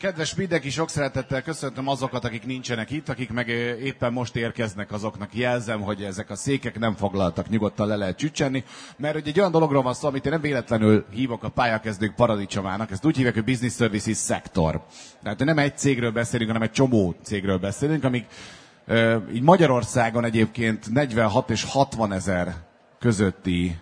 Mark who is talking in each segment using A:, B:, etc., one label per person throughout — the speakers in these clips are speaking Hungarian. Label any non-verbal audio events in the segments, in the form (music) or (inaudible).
A: Kedves mindenki, sok szeretettel köszöntöm azokat, akik nincsenek itt, akik meg éppen most érkeznek, azoknak jelzem, hogy ezek a székek nem foglaltak, nyugodtan le lehet csücsenni, mert ugye egy olyan dologról van szó, amit én nem véletlenül hívok a pályakezdők paradicsomának, ezt úgy hívják, hogy Business Services Sector. Tehát nem egy cégről beszélünk, hanem egy csomó cégről beszélünk, amik így Magyarországon egyébként 46 és 60 ezer közötti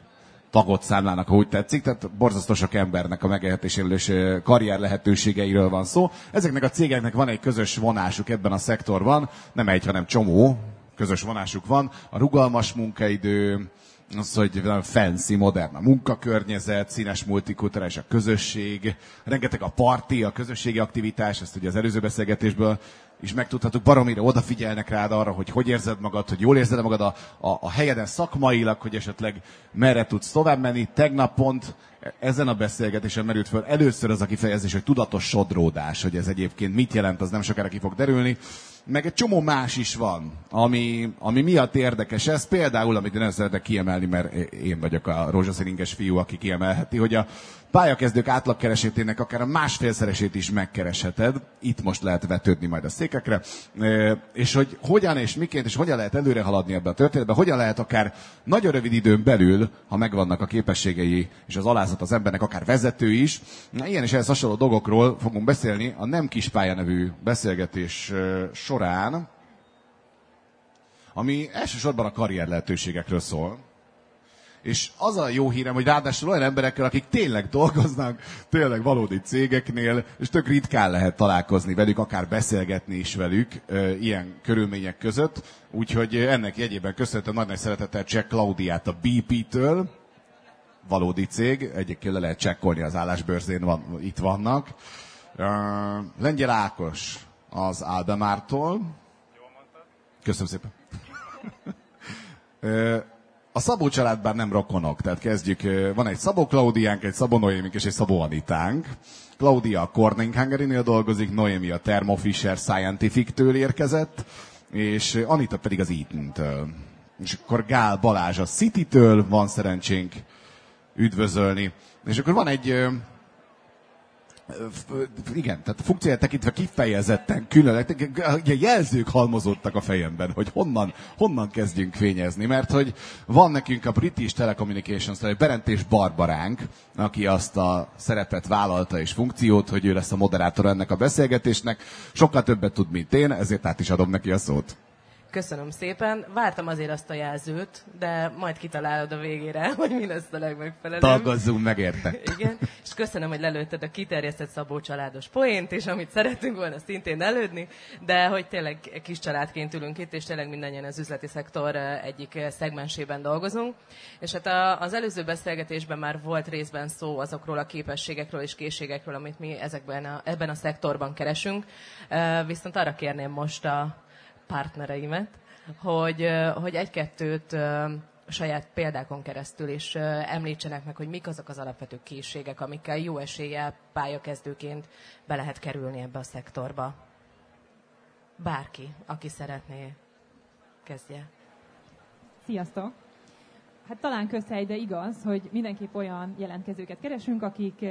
A: tagot számlának, ha úgy tetszik, tehát borzasztó sok embernek a megélhetésélős karrier lehetőségeiről van szó. Ezeknek a cégeknek van egy közös vonásuk ebben a szektorban, nem egy, hanem csomó közös vonásuk van. A rugalmas munkaidő, az, hogy fancy, modern a munkakörnyezet, színes multikulturális a közösség, rengeteg a parti, a közösségi aktivitás, ezt ugye az előző beszélgetésből is megtudhatjuk, baromira odafigyelnek rád arra, hogy hogy érzed magad, hogy jól érzed magad a, a, a helyeden szakmailag, hogy esetleg merre tudsz tovább menni. Tegnap pont ezen a beszélgetésen merült föl először az a kifejezés, hogy tudatos sodródás, hogy ez egyébként mit jelent, az nem sokára ki fog derülni. Meg egy csomó más is van, ami, ami miatt érdekes ez. Például, amit én nem szeretek kiemelni, mert én vagyok a rózsaszíninges fiú, aki kiemelheti, hogy a pályakezdők átlagkeresétének akár a másfélszeresét is megkeresheted. Itt most lehet vetődni majd a székekre. És hogy hogyan és miként és hogyan lehet előre haladni ebbe a történetbe, hogyan lehet akár nagyon rövid időn belül, ha megvannak a képességei és az alázat az embernek, akár vezető is. Na, ilyen és ehhez hasonló dolgokról fogunk beszélni a Nem Kis Pálya nevű beszélgetés során, ami elsősorban a karrier lehetőségekről szól. És az a jó hírem, hogy ráadásul olyan emberekkel, akik tényleg dolgoznak, tényleg valódi cégeknél, és tök ritkán lehet találkozni velük, akár beszélgetni is velük e, ilyen körülmények között. Úgyhogy ennek jegyében köszöntöm nagy, nagy szeretettel Jack Claudiát a BP-től, valódi cég, egyébként le lehet csekkolni az állásbőrzén, van, itt vannak. Uh, Lengyel Ákos az Áldemártól. Köszönöm szépen. (laughs) a Szabó család bár nem rokonok, tehát kezdjük. Van egy Szabó Klaudiánk, egy Szabó Noémink és egy Szabó Anitánk. Claudia a Corning hungary dolgozik, Noémi a Thermo Fisher Scientific-től érkezett, és Anita pedig az Eaton-től. És akkor Gál Balázs a City-től van szerencsénk üdvözölni. És akkor van egy igen, tehát funkcióját tekintve kifejezetten különleg, jelzők halmozódtak a fejemben, hogy honnan, honnan kezdjünk fényezni, mert hogy van nekünk a British Telecommunications, egy Berentés Barbaránk, aki azt a szerepet vállalta és funkciót, hogy ő lesz a moderátor ennek a beszélgetésnek, sokkal többet tud, mint én, ezért át is adom neki a szót.
B: Köszönöm szépen. Vártam azért azt a jelzőt, de majd kitalálod a végére, (laughs) hogy mi lesz a legmegfelelőbb.
A: Talgazzunk meg érte. (laughs)
B: Igen, és köszönöm, hogy lelőtted a kiterjesztett Szabó családos poént, és amit szeretünk volna szintén elődni, de hogy tényleg kis családként ülünk itt, és tényleg mindannyian az üzleti szektor egyik szegmensében dolgozunk. És hát az előző beszélgetésben már volt részben szó azokról a képességekről és készségekről, amit mi ezekben a, ebben a szektorban keresünk. Viszont arra kérném most a partnereimet, hogy, hogy egy-kettőt saját példákon keresztül is említsenek meg, hogy mik azok az alapvető készségek, amikkel jó eséllyel pályakezdőként be lehet kerülni ebbe a szektorba. Bárki, aki szeretné, kezdje.
C: Sziasztok! Hát talán közhely, de igaz, hogy mindenképp olyan jelentkezőket keresünk, akik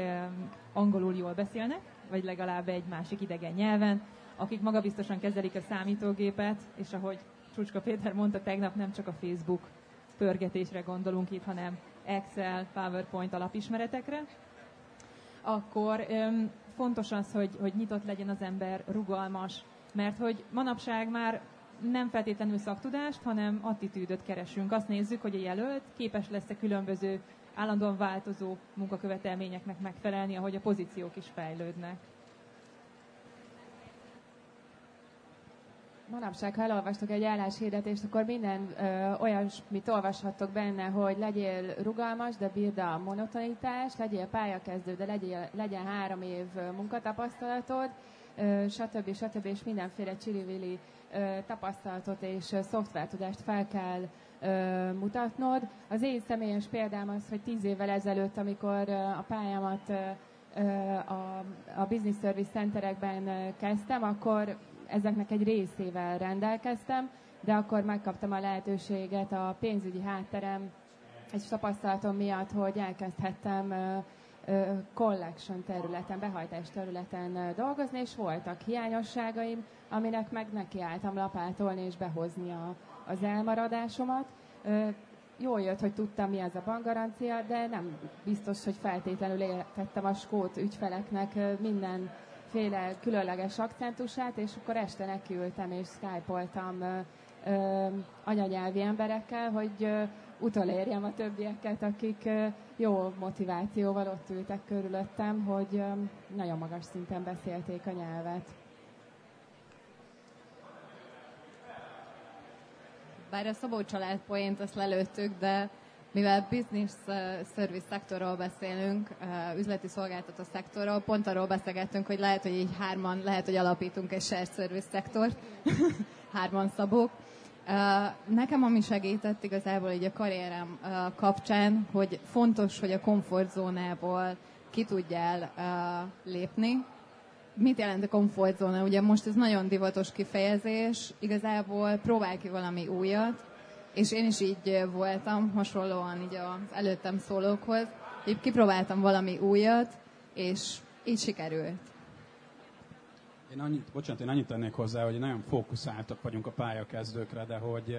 C: angolul jól beszélnek, vagy legalább egy másik idegen nyelven, akik magabiztosan kezelik a számítógépet, és ahogy Csúcska Péter mondta tegnap, nem csak a Facebook pörgetésre gondolunk itt, hanem Excel, PowerPoint alapismeretekre, akkor öm, fontos az, hogy, hogy nyitott legyen az ember, rugalmas, mert hogy manapság már nem feltétlenül szaktudást, hanem attitűdöt keresünk. Azt nézzük, hogy a jelölt képes lesz-e különböző állandóan változó munkakövetelményeknek megfelelni, ahogy a pozíciók is fejlődnek.
D: Manapság, ha elolvastok egy álláshirdetést, akkor minden ö, olyasmit olvashattok benne, hogy legyél rugalmas, de bírd a monotonitás, legyél pályakezdő, de legyél, legyen három év munkatapasztalatod, ö, stb. stb. és mindenféle csili tapasztalatot és szoftvertudást fel kell ö, mutatnod. Az én személyes példám az, hogy tíz évvel ezelőtt, amikor a pályámat a, a Business Service Centerekben kezdtem, akkor ezeknek egy részével rendelkeztem, de akkor megkaptam a lehetőséget a pénzügyi hátterem és tapasztalatom miatt, hogy elkezdhettem collection területen, behajtás területen dolgozni, és voltak hiányosságaim, aminek meg nekiálltam lapátolni és behozni a, az elmaradásomat. Jól jött, hogy tudtam, mi az a bankgarancia, de nem biztos, hogy feltétlenül értettem a skót ügyfeleknek mindenféle különleges akcentusát, és akkor este nekiültem és skype-oltam anyanyelvi emberekkel, hogy utolérjem a többieket, akik jó motivációval ott ültek körülöttem, hogy nagyon magas szinten beszélték a nyelvet.
E: Bár a Szabó család poént azt lelőttük, de mivel business service szektorról beszélünk, üzleti szolgáltató szektorról, pont arról beszélgettünk, hogy lehet, hogy így hárman, lehet, hogy alapítunk egy shared service szektort, (laughs) hárman szabók, Nekem ami segített igazából így a karrierem kapcsán, hogy fontos, hogy a komfortzónából ki tudjál lépni. Mit jelent a komfortzóna? Ugye most ez nagyon divatos kifejezés, igazából próbál ki valami újat, és én is így voltam, hasonlóan így az előttem szólókhoz, hogy kipróbáltam valami újat, és így sikerült.
F: Én annyit, bocsánat, én annyit tennék hozzá, hogy nagyon fókuszáltak vagyunk a pályakezdőkre, de hogy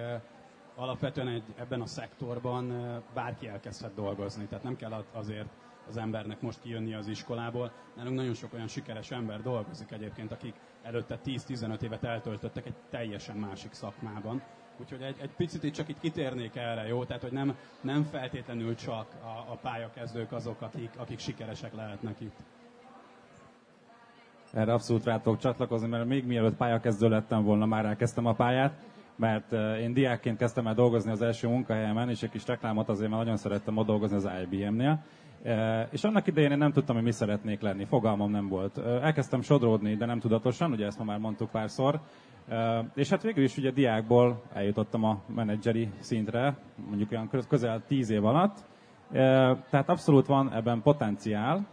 F: alapvetően egy, ebben a szektorban bárki elkezdhet dolgozni. Tehát nem kell azért az embernek most kijönni az iskolából. Nálunk nagyon sok olyan sikeres ember dolgozik egyébként, akik előtte 10-15 évet eltöltöttek egy teljesen másik szakmában. Úgyhogy egy, egy picit itt csak itt kitérnék erre, jó? Tehát, hogy nem, nem feltétlenül csak a, a pályakezdők azok, akik, akik sikeresek lehetnek itt.
G: Erre abszolút rá tudok csatlakozni, mert még mielőtt pályakezdő lettem volna, már elkezdtem a pályát, mert eh, én diákként kezdtem el dolgozni az első munkahelyemen, és egy kis reklámot azért már nagyon szerettem ott dolgozni az IBM-nél. Eh, és annak idején én nem tudtam, hogy mi szeretnék lenni, fogalmam nem volt. Eh, elkezdtem sodródni, de nem tudatosan, ugye ezt ma már mondtuk párszor, és hát végül is ugye diákból eljutottam a menedzseri szintre, mondjuk olyan közel tíz év alatt, tehát abszolút van ebben potenciál,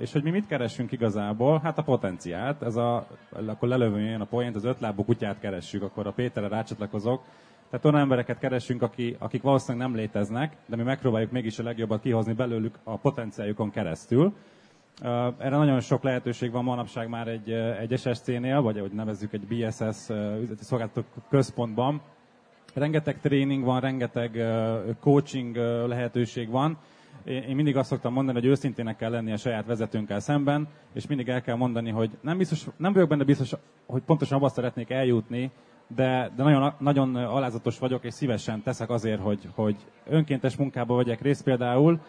G: és hogy mi mit keresünk igazából? Hát a potenciált, ez a, akkor lelövőjön a poént, az ötlábú kutyát keressük, akkor a Péterre rácsatlakozok. Tehát olyan embereket keresünk, aki, akik valószínűleg nem léteznek, de mi megpróbáljuk mégis a legjobbat kihozni belőlük a potenciáljukon keresztül. Erre nagyon sok lehetőség van manapság már egy, egy SSC-nél, vagy ahogy nevezzük egy BSS üzleti szolgáltató központban. Rengeteg tréning van, rengeteg coaching lehetőség van, én mindig azt szoktam mondani, hogy őszintének kell lenni a saját vezetőnkkel szemben, és mindig el kell mondani, hogy nem, biztos, nem vagyok benne biztos, hogy pontosan abba szeretnék eljutni, de, de nagyon, nagyon alázatos vagyok, és szívesen teszek azért, hogy, hogy önkéntes munkába vegyek részt például,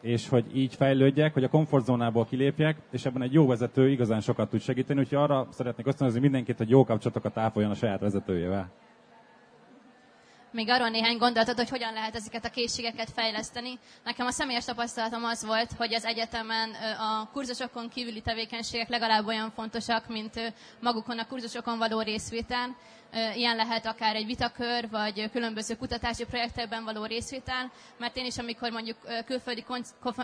G: és hogy így fejlődjek, hogy a komfortzónából kilépjek, és ebben egy jó vezető igazán sokat tud segíteni, úgyhogy arra szeretnék ösztönözni mindenkit, hogy jó kapcsolatokat ápoljon a saját vezetőjével
H: még arról néhány gondolatot, hogy hogyan lehet ezeket a készségeket fejleszteni. Nekem a személyes tapasztalatom az volt, hogy az egyetemen a kurzusokon kívüli tevékenységek legalább olyan fontosak, mint magukon a kurzusokon való részvétel. Ilyen lehet akár egy vitakör, vagy különböző kutatási projektekben való részvétel, mert én is, amikor mondjuk külföldi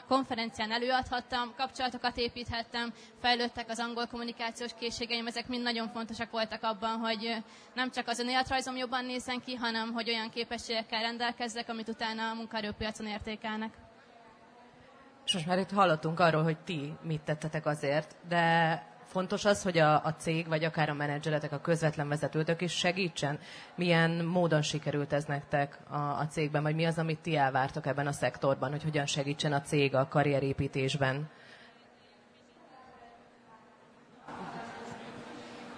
H: konferencián előadhattam, kapcsolatokat építhettem, fejlődtek az angol kommunikációs készségeim, ezek mind nagyon fontosak voltak abban, hogy nem csak az önéletrajzom jobban nézzen ki, hanem hogy olyan képességekkel rendelkezzek, amit utána a munkaerőpiacon értékelnek.
B: És most már itt hallottunk arról, hogy ti mit tettetek azért, de fontos az, hogy a, a cég, vagy akár a menedzseretek, a közvetlen vezetőtök is segítsen? Milyen módon sikerült ez nektek a, a cégben, vagy mi az, amit ti elvártok ebben a szektorban, hogy hogyan segítsen a cég a karrierépítésben?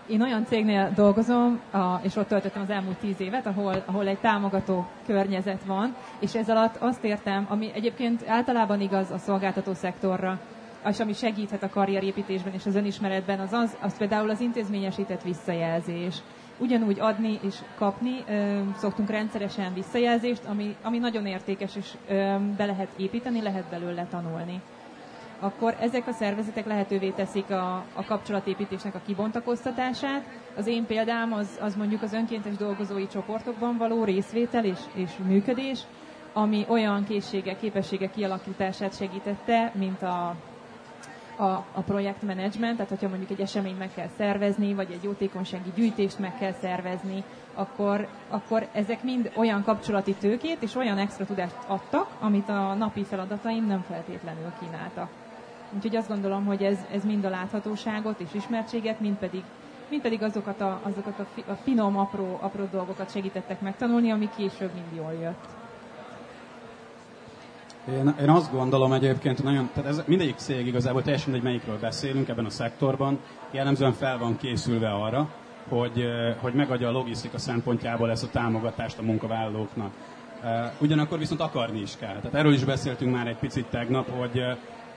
C: Én olyan cégnél dolgozom, és ott töltöttem az elmúlt tíz évet, ahol, ahol egy támogató környezet van, és ez alatt azt értem, ami egyébként általában igaz a szolgáltató szektorra, és ami segíthet a karrierépítésben és az önismeretben, az, az, az például az intézményesített visszajelzés. Ugyanúgy adni és kapni ö, szoktunk rendszeresen visszajelzést, ami, ami nagyon értékes, és ö, be lehet építeni, lehet belőle tanulni. Akkor ezek a szervezetek lehetővé teszik a, a kapcsolatépítésnek a kibontakoztatását. Az én példám az, az mondjuk az önkéntes dolgozói csoportokban való részvétel és, és működés, ami olyan készségek, képességek kialakítását segítette, mint a a, a projektmenedzsment, tehát hogyha mondjuk egy eseményt meg kell szervezni, vagy egy jótékonysági gyűjtést meg kell szervezni, akkor, akkor ezek mind olyan kapcsolati tőkét és olyan extra tudást adtak, amit a napi feladataim nem feltétlenül kínáltak. Úgyhogy azt gondolom, hogy ez, ez mind a láthatóságot és ismertséget, mind pedig, mind pedig azokat, a, azokat a, fi, a finom, apró, apró dolgokat segítettek megtanulni, ami később mind jól jött.
F: Én, én azt gondolom egyébként, nagyon, tehát ez mindegyik cég igazából teljesen mindegy, melyikről beszélünk ebben a szektorban, jellemzően fel van készülve arra, hogy, hogy megadja a logisztika szempontjából ezt a támogatást a munkavállalóknak. Ugyanakkor viszont akarni is kell. Tehát erről is beszéltünk már egy picit tegnap, hogy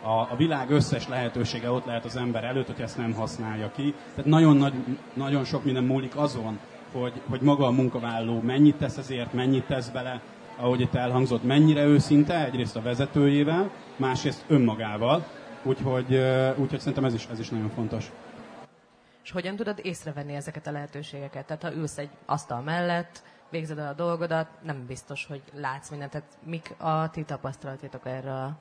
F: a, a világ összes lehetősége ott lehet az ember előtt, hogy ezt nem használja ki. Tehát nagyon, nagy, nagyon sok minden múlik azon, hogy, hogy maga a munkavállaló mennyit tesz ezért, mennyit tesz bele, ahogy itt elhangzott, mennyire őszinte, egyrészt a vezetőjével, másrészt önmagával, úgyhogy, úgyhogy szerintem ez is, ez is nagyon fontos.
B: És hogyan tudod észrevenni ezeket a lehetőségeket? Tehát ha ülsz egy asztal mellett, végzed el a dolgodat, nem biztos, hogy látsz mindent. Tehát mik a ti tapasztalatétok erről?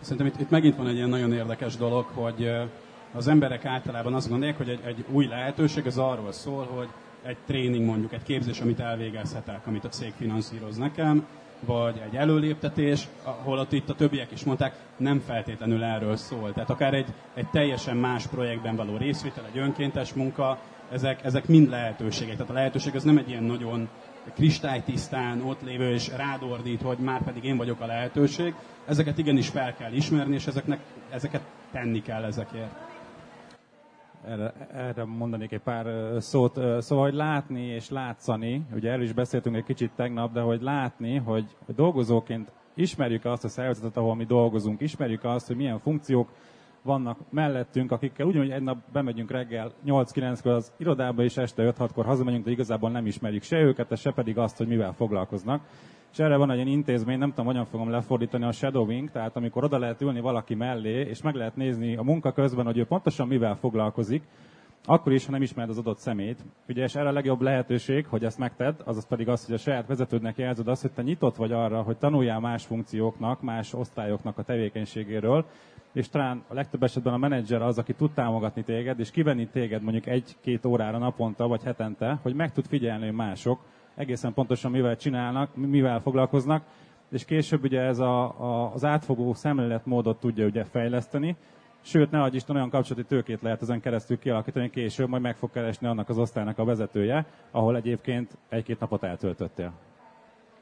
F: Szerintem itt, itt megint van egy ilyen nagyon érdekes dolog, hogy az emberek általában azt gondolják, hogy egy, egy új lehetőség az arról szól, hogy egy tréning mondjuk, egy képzés, amit elvégezhetek, amit a cég finanszíroz nekem, vagy egy előléptetés, ahol itt a többiek is mondták, nem feltétlenül erről szól. Tehát akár egy, egy teljesen más projektben való részvétel, egy önkéntes munka, ezek, ezek mind lehetőségek. Tehát a lehetőség az nem egy ilyen nagyon kristálytisztán ott lévő és rádordít, hogy már pedig én vagyok a lehetőség. Ezeket igenis fel kell ismerni, és ezeknek, ezeket tenni kell ezekért
G: erre, erre mondanék egy pár szót. Szóval, hogy látni és látszani, ugye erről is beszéltünk egy kicsit tegnap, de hogy látni, hogy dolgozóként ismerjük azt a szervezetet, ahol mi dolgozunk, ismerjük azt, hogy milyen funkciók vannak mellettünk, akikkel ugyanúgy egy nap bemegyünk reggel 8-9-kor az irodába, és este 5-6-kor hazamegyünk, de igazából nem ismerjük se őket, se pedig azt, hogy mivel foglalkoznak. És erre van egy ilyen intézmény, nem tudom, hogyan fogom lefordítani a shadowing, tehát amikor oda lehet ülni valaki mellé, és meg lehet nézni a munka közben, hogy ő pontosan mivel foglalkozik, akkor is, ha nem ismered az adott szemét. Ugye, és erre a legjobb lehetőség, hogy ezt megted, azaz pedig az, hogy a saját vezetődnek jelzed azt, hogy te nyitott vagy arra, hogy tanuljál más funkcióknak, más osztályoknak a tevékenységéről, és talán a legtöbb esetben a menedzser az, aki tud támogatni téged, és kivenni téged mondjuk egy-két órára naponta vagy hetente, hogy meg tud figyelni, mások egészen pontosan mivel csinálnak, mivel foglalkoznak, és később ugye ez a, a, az átfogó szemléletmódot tudja ugye fejleszteni, sőt, ne adj Isten, olyan kapcsolati tőkét lehet ezen keresztül kialakítani, később majd meg fog keresni annak az osztálynak a vezetője, ahol egyébként egy-két napot eltöltöttél.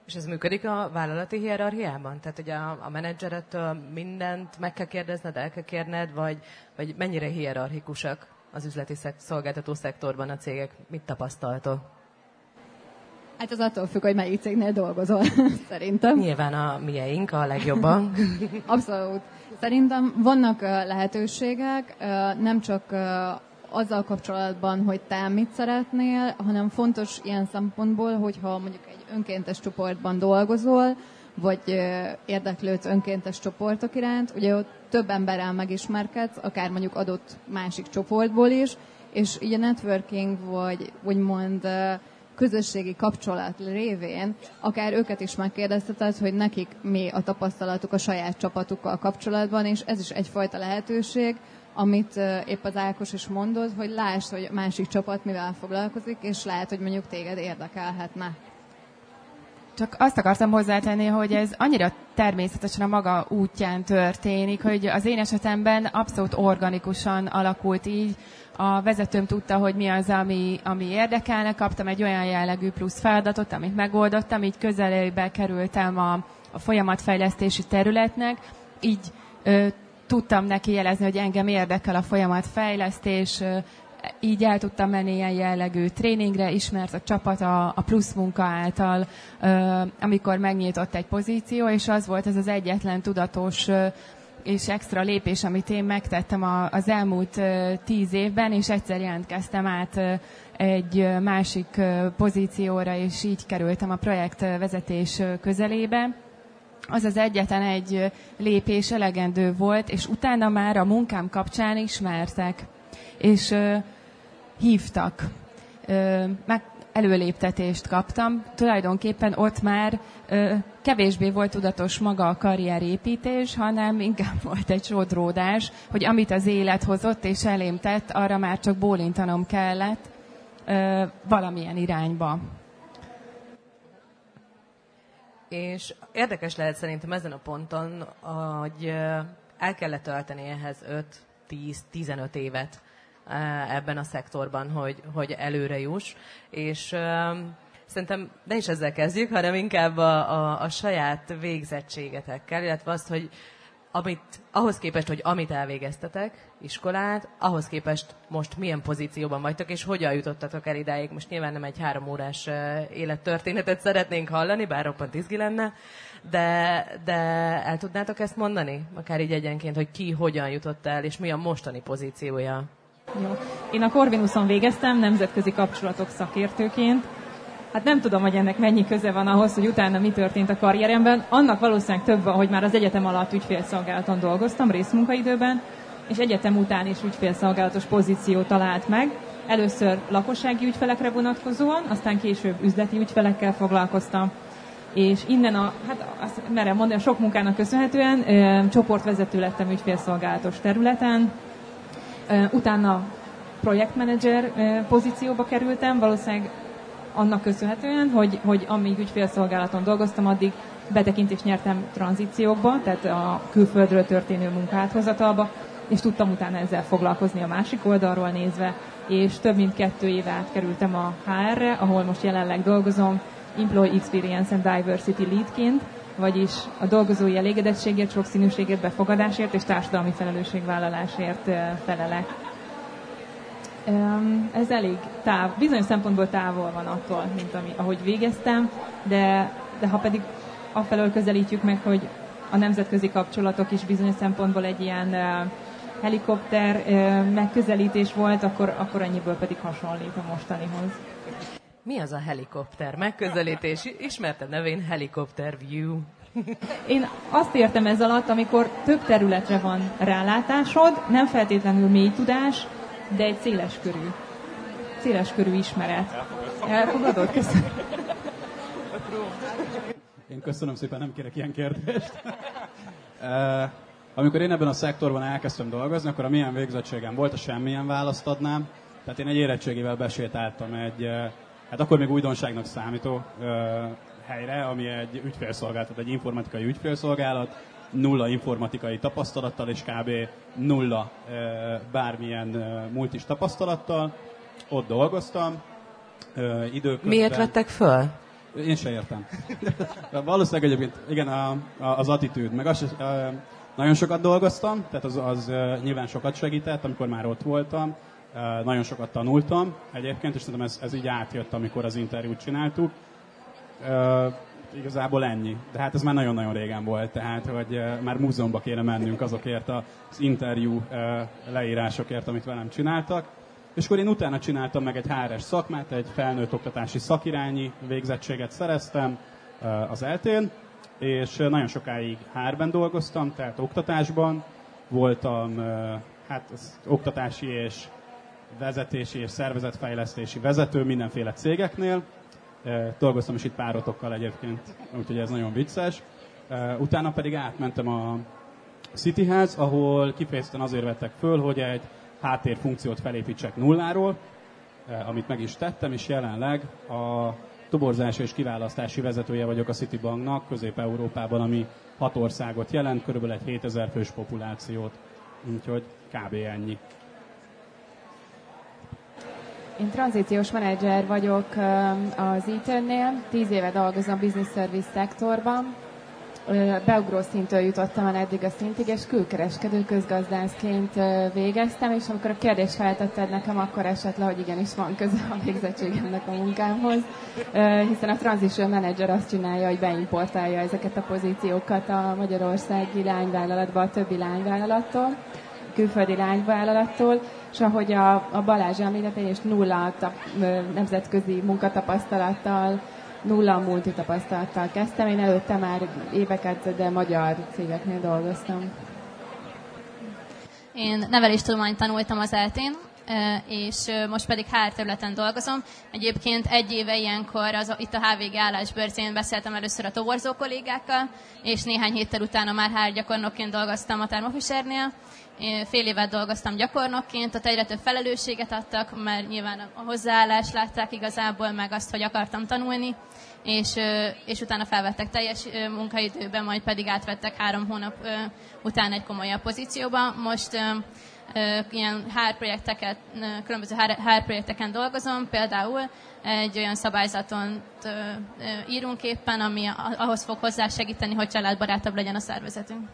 B: És ez működik a vállalati hierarchiában? Tehát, hogy a, a menedzserettől mindent meg kell kérdezned, el kell kérned, vagy, vagy mennyire hierarchikusak az üzleti szolgáltató szektorban a cégek? Mit tapasztaltok?
E: Hát az attól függ, hogy melyik cégnél dolgozol, (laughs) szerintem.
B: Nyilván a mieink a legjobban. (laughs)
E: Abszolút. Szerintem vannak lehetőségek, nem csak azzal kapcsolatban, hogy te mit szeretnél, hanem fontos ilyen szempontból, hogyha mondjuk egy önkéntes csoportban dolgozol, vagy érdeklődsz önkéntes csoportok iránt, ugye ott több emberrel megismerkedsz, akár mondjuk adott másik csoportból is, és így a networking, vagy úgymond közösségi kapcsolat révén akár őket is megkérdezteted, hogy nekik mi a tapasztalatuk a saját csapatukkal kapcsolatban, és ez is egyfajta lehetőség, amit épp az Ákos is mondott, hogy lásd, hogy másik csapat mivel foglalkozik, és lehet, hogy mondjuk téged érdekelhetne.
D: Csak azt akartam hozzátenni, hogy ez annyira természetesen a maga útján történik, hogy az én esetemben abszolút organikusan alakult így, a vezetőm tudta, hogy mi az, ami, ami érdekelne, kaptam egy olyan jellegű plusz feladatot, amit megoldottam, így közelébe kerültem a, a folyamatfejlesztési területnek, így ö, tudtam neki jelezni, hogy engem érdekel a folyamatfejlesztés, ö, így el tudtam menni ilyen jellegű tréningre, ismert a csapat a, a plusz munka által, ö, amikor megnyitott egy pozíció, és az volt ez az egyetlen tudatos ö, és extra lépés, amit én megtettem az elmúlt tíz évben, és egyszer jelentkeztem át egy másik pozícióra, és így kerültem a projektvezetés közelébe. Az az egyetlen egy lépés elegendő volt, és utána már a munkám kapcsán ismertek, és hívtak. Meg előléptetést kaptam. Tulajdonképpen ott már ö, kevésbé volt tudatos maga a karrierépítés, hanem inkább (laughs) volt egy sodródás, hogy amit az élet hozott és elém tett, arra már csak bólintanom kellett ö, valamilyen irányba.
B: És érdekes lehet szerintem ezen a ponton, hogy el kellett tölteni ehhez 5-10-15 évet ebben a szektorban, hogy, hogy előre juss. És szerintem ne is ezzel kezdjük, hanem inkább a, a, a saját végzettségetekkel, illetve azt, hogy amit, ahhoz képest, hogy amit elvégeztetek, iskolát, ahhoz képest most milyen pozícióban vagytok, és hogyan jutottatok el idáig. Most nyilván nem egy három órás élettörténetet szeretnénk hallani, bár roppant izgi lenne, de, de el tudnátok ezt mondani? Akár így egyenként, hogy ki hogyan jutott el, és mi a mostani pozíciója?
C: Jó. Én a Corvinuson végeztem nemzetközi kapcsolatok szakértőként, Hát nem tudom, hogy ennek mennyi köze van ahhoz, hogy utána mi történt a karrieremben. Annak valószínűleg több van, hogy már az egyetem alatt ügyfélszolgálaton dolgoztam, részmunkaidőben, és egyetem után is ügyfélszolgálatos pozíció talált meg. Először lakossági ügyfelekre vonatkozóan, aztán később üzleti ügyfelekkel foglalkoztam. És innen a, hát azt merem mondani, a sok munkának köszönhetően ö, csoportvezető lettem ügyfélszolgálatos területen, utána projektmenedzser pozícióba kerültem, valószínűleg annak köszönhetően, hogy, hogy amíg ügyfélszolgálaton dolgoztam, addig betekintést nyertem tranzíciókba, tehát a külföldről történő munkához és tudtam utána ezzel foglalkozni a másik oldalról nézve, és több mint kettő éve át kerültem a HR-re, ahol most jelenleg dolgozom, Employee Experience and Diversity Leadként, vagyis a dolgozói elégedettségért, sokszínűségért, befogadásért és társadalmi felelősségvállalásért felelek. Ez elég táv, bizonyos szempontból távol van attól, mint ami, ahogy végeztem, de, de ha pedig afelől közelítjük meg, hogy a nemzetközi kapcsolatok is bizonyos szempontból egy ilyen helikopter megközelítés volt, akkor, akkor annyiből pedig hasonlít a mostanihoz.
B: Mi az a helikopter megközelítés? Ismerted nevén Helicopter View.
C: Én azt értem ez alatt, amikor több területre van rálátásod, nem feltétlenül mély tudás, de egy széles körű, széles körű ismeret. Elfogadod? Köszönöm.
F: Én köszönöm szépen, nem kérek ilyen kérdést. (laughs) Amikor én ebben a szektorban elkezdtem dolgozni, akkor a milyen végzettségem volt, a semmilyen választ adnám. Tehát én egy érettségével besétáltam egy, hát akkor még újdonságnak számító helyre, ami egy ügyfélszolgálat, egy informatikai ügyfélszolgálat, nulla informatikai tapasztalattal, és kb. nulla bármilyen multis tapasztalattal. Ott dolgoztam. Időközben...
B: Miért vettek föl?
F: Én se értem. (laughs) Valószínűleg egyébként, igen, a, a, az attitűd, meg az, a, nagyon sokat dolgoztam, tehát az, az nyilván sokat segített, amikor már ott voltam. Nagyon sokat tanultam egyébként, és szerintem ez, ez így átjött, amikor az interjút csináltuk igazából ennyi. De hát ez már nagyon-nagyon régen volt, tehát hogy már múzeumba kéne mennünk azokért az interjú leírásokért, amit velem csináltak. És akkor én utána csináltam meg egy HRS szakmát, egy felnőtt oktatási szakirányi végzettséget szereztem az eltén, és nagyon sokáig HR-ben dolgoztam, tehát oktatásban. Voltam hát az oktatási és vezetési és szervezetfejlesztési vezető mindenféle cégeknél, Dolgoztam is itt párotokkal egyébként, úgyhogy ez nagyon vicces. Utána pedig átmentem a Cityhez, ahol kifejezetten azért vettek föl, hogy egy háttérfunkciót felépítsek nulláról, amit meg is tettem, és jelenleg a toborzási és kiválasztási vezetője vagyok a Citibanknak Közép-Európában, ami hat országot jelent, körülbelül egy 7000 fős populációt. Úgyhogy kb. ennyi.
D: Én tranzíciós menedzser vagyok az Eaton-nél, tíz éve dolgozom business service szektorban. Beugró szintől jutottam el eddig a szintig, és külkereskedő közgazdászként végeztem, és amikor a kérdést feltetted nekem, akkor esett le, hogy igenis van köze a végzettségemnek a munkámhoz, hiszen a transition manager azt csinálja, hogy beimportálja ezeket a pozíciókat a magyarországi lányvállalatba a többi lányvállalattól, külföldi lányvállalattól, és ahogy a, a Balázs említette, és nulla tap, nemzetközi munkatapasztalattal, nulla multitapasztalattal kezdtem. Én előtte már éveket, de magyar cégeknél dolgoztam.
H: Én neveléstudományt tanultam az eltén, és most pedig HR területen dolgozom. Egyébként egy éve ilyenkor az, itt a HVG állásbőrzén beszéltem először a toborzó kollégákkal, és néhány héttel utána már HR gyakornokként dolgoztam a Thermo Fishernél. Fél évet dolgoztam gyakornokként, ott egyre több felelősséget adtak, mert nyilván a hozzáállást látták igazából, meg azt, hogy akartam tanulni, és, és utána felvettek teljes munkaidőben, majd pedig átvettek három hónap után egy komolyabb pozícióba. Most ilyen HR projekteket, különböző HR projekteken dolgozom, például egy olyan szabályzaton írunk éppen, ami ahhoz fog hozzásegíteni, hogy családbarátabb legyen a szervezetünk.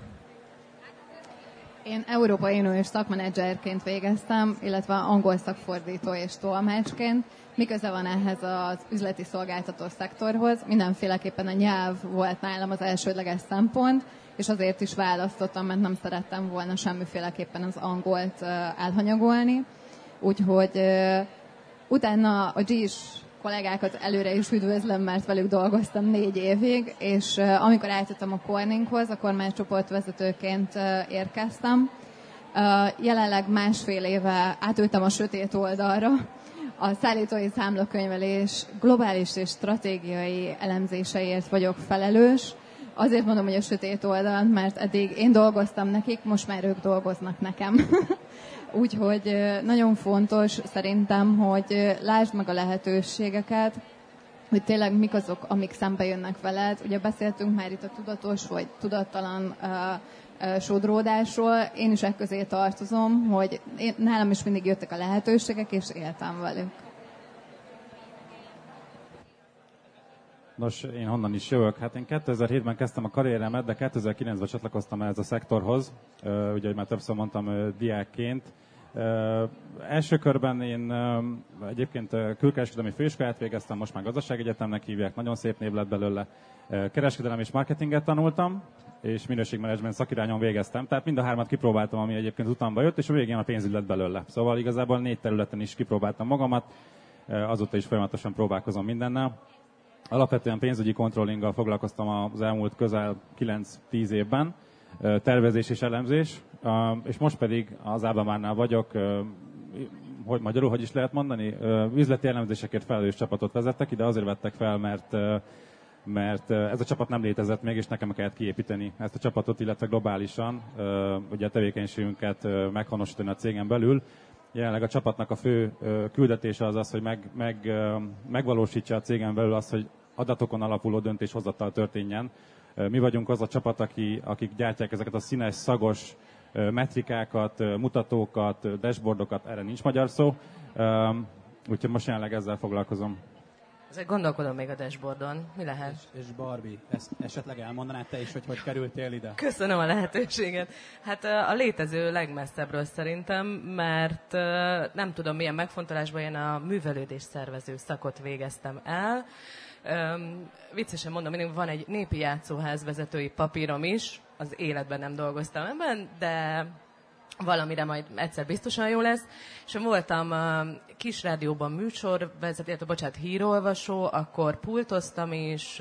E: Én Európai Uniós szakmenedzserként végeztem, illetve angol szakfordító és tolmácsként. Miköze van ehhez az üzleti szolgáltató szektorhoz? Mindenféleképpen a nyelv volt nálam az elsődleges szempont, és azért is választottam, mert nem szerettem volna semmiféleképpen az angolt elhanyagolni. Úgyhogy utána a GIS kollégákat előre is üdvözlöm, mert velük dolgoztam négy évig, és amikor átjöttem a Corninghoz, akkor már csoportvezetőként érkeztem. Jelenleg másfél éve átültem a sötét oldalra, a szállítói számlakönyvelés globális és stratégiai elemzéseiért vagyok felelős, Azért mondom, hogy a sötét oldal, mert eddig én dolgoztam nekik, most már ők dolgoznak nekem. (laughs) Úgyhogy nagyon fontos szerintem, hogy lásd meg a lehetőségeket, hogy tényleg mik azok, amik szembe jönnek veled. Ugye beszéltünk már itt a tudatos vagy tudattalan uh, sodródásról. Én is ekközé tartozom, hogy én, nálam is mindig jöttek a lehetőségek, és éltem velük.
G: Nos, én honnan is jövök? Hát én 2007-ben kezdtem a karrieremet, de 2009-ben csatlakoztam ehhez a szektorhoz, ugye, hogy már többször mondtam, diákként. Első körben én egyébként külkereskedelmi főiskolát végeztem, most már gazdaságegyetemnek hívják, nagyon szép név lett belőle. Kereskedelem és marketinget tanultam, és minőségmenedzsment szakirányon végeztem. Tehát mind a hármat kipróbáltam, ami egyébként utamba jött, és a végén a pénzügy lett belőle. Szóval igazából négy területen is kipróbáltam magamat, azóta is folyamatosan próbálkozom mindennel. Alapvetően pénzügyi kontrollinggal foglalkoztam az elmúlt közel 9-10 évben, tervezés és elemzés, és most pedig az Ábamárnál vagyok, hogy magyarul, hogy is lehet mondani, üzleti elemzésekért felelős csapatot vezettek, ide azért vettek fel, mert mert ez a csapat nem létezett még, és nekem kellett kiépíteni ezt a csapatot, illetve globálisan ugye a tevékenységünket meghonosítani a cégen belül. Jelenleg a csapatnak a fő küldetése az az, hogy meg, meg, megvalósítsa a cégen belül azt, hogy adatokon alapuló döntéshozattal történjen. Mi vagyunk az a csapat, aki, akik gyártják ezeket a színes, szagos metrikákat, mutatókat, dashboardokat, erre nincs magyar szó. Úgyhogy most jelenleg ezzel foglalkozom.
B: Ezek gondolkodom még a dashboardon. Mi lehet?
F: És, és Barbie, ezt esetleg elmondanád te is, hogy hogy kerültél ide?
B: Köszönöm a lehetőséget. Hát a létező legmesszebbről szerintem, mert nem tudom milyen megfontolásban én a művelődés szervező szakot végeztem el. Um, viccesen mondom, mindig van egy népi játszóház vezetői papírom is, az életben nem dolgoztam ebben, de valamire majd egyszer biztosan jó lesz. És voltam kis rádióban műsorvezető, illetve bocsánat, hírolvasó, akkor pultoztam is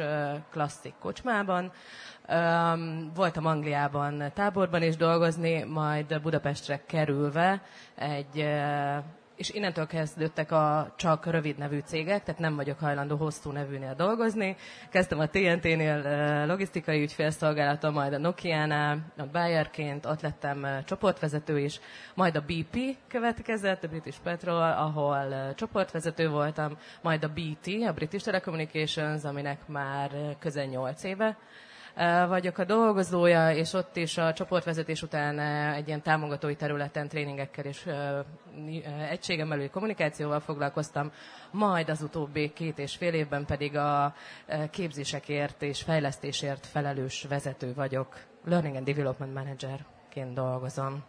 B: klasszik kocsmában. Voltam Angliában táborban is dolgozni, majd Budapestre kerülve egy és innentől kezdődtek a csak rövid nevű cégek, tehát nem vagyok hajlandó hosszú nevűnél dolgozni. Kezdtem a TNT-nél logisztikai ügyfélszolgálaton, majd a Nokia-nál, ott Bayerként, ott lettem csoportvezető is, majd a BP következett, a British Petrol, ahol csoportvezető voltam, majd a BT, a British Telecommunications, aminek már közel 8 éve vagyok a dolgozója, és ott is a csoportvezetés után egy ilyen támogatói területen tréningekkel és egységem belül kommunikációval foglalkoztam, majd az utóbbi két és fél évben pedig a képzésekért és fejlesztésért felelős vezető vagyok. Learning and Development Managerként dolgozom.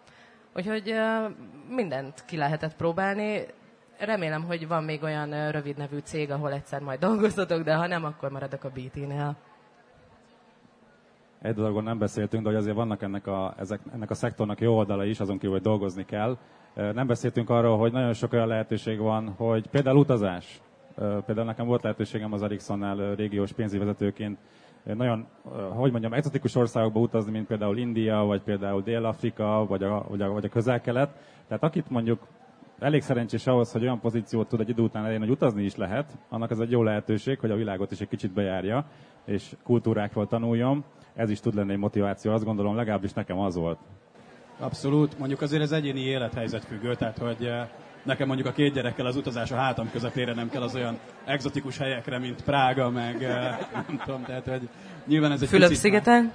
B: Úgyhogy mindent ki lehetett próbálni. Remélem, hogy van még olyan rövid nevű cég, ahol egyszer majd dolgozatok, de ha nem, akkor maradok a BT-nél
G: egy dologról nem beszéltünk, de hogy azért vannak ennek a, ezek, ennek a szektornak jó oldala is, azon kívül, hogy dolgozni kell. Nem beszéltünk arról, hogy nagyon sok olyan lehetőség van, hogy például utazás. Például nekem volt lehetőségem az Ericssonnál régiós pénzvezetőként nagyon, hogy mondjam, exotikus országokba utazni, mint például India, vagy például Dél-Afrika, vagy a, vagy a, vagy a közel-kelet. Tehát akit mondjuk elég szerencsés ahhoz, hogy olyan pozíciót tud egy idő után elérni, hogy utazni is lehet, annak ez egy jó lehetőség, hogy a világot is egy kicsit bejárja, és kultúrákról tanuljon. Ez is tud lenni egy motiváció, azt gondolom, legalábbis nekem az volt.
F: Abszolút. Mondjuk azért ez egyéni élethelyzet függő, tehát hogy eh, nekem mondjuk a két gyerekkel az utazás a hátam közepére nem kell az olyan egzotikus helyekre, mint Prága, meg eh, (laughs) nem tudom, tehát hogy nyilván ez egy
B: Fülöp-szigeten?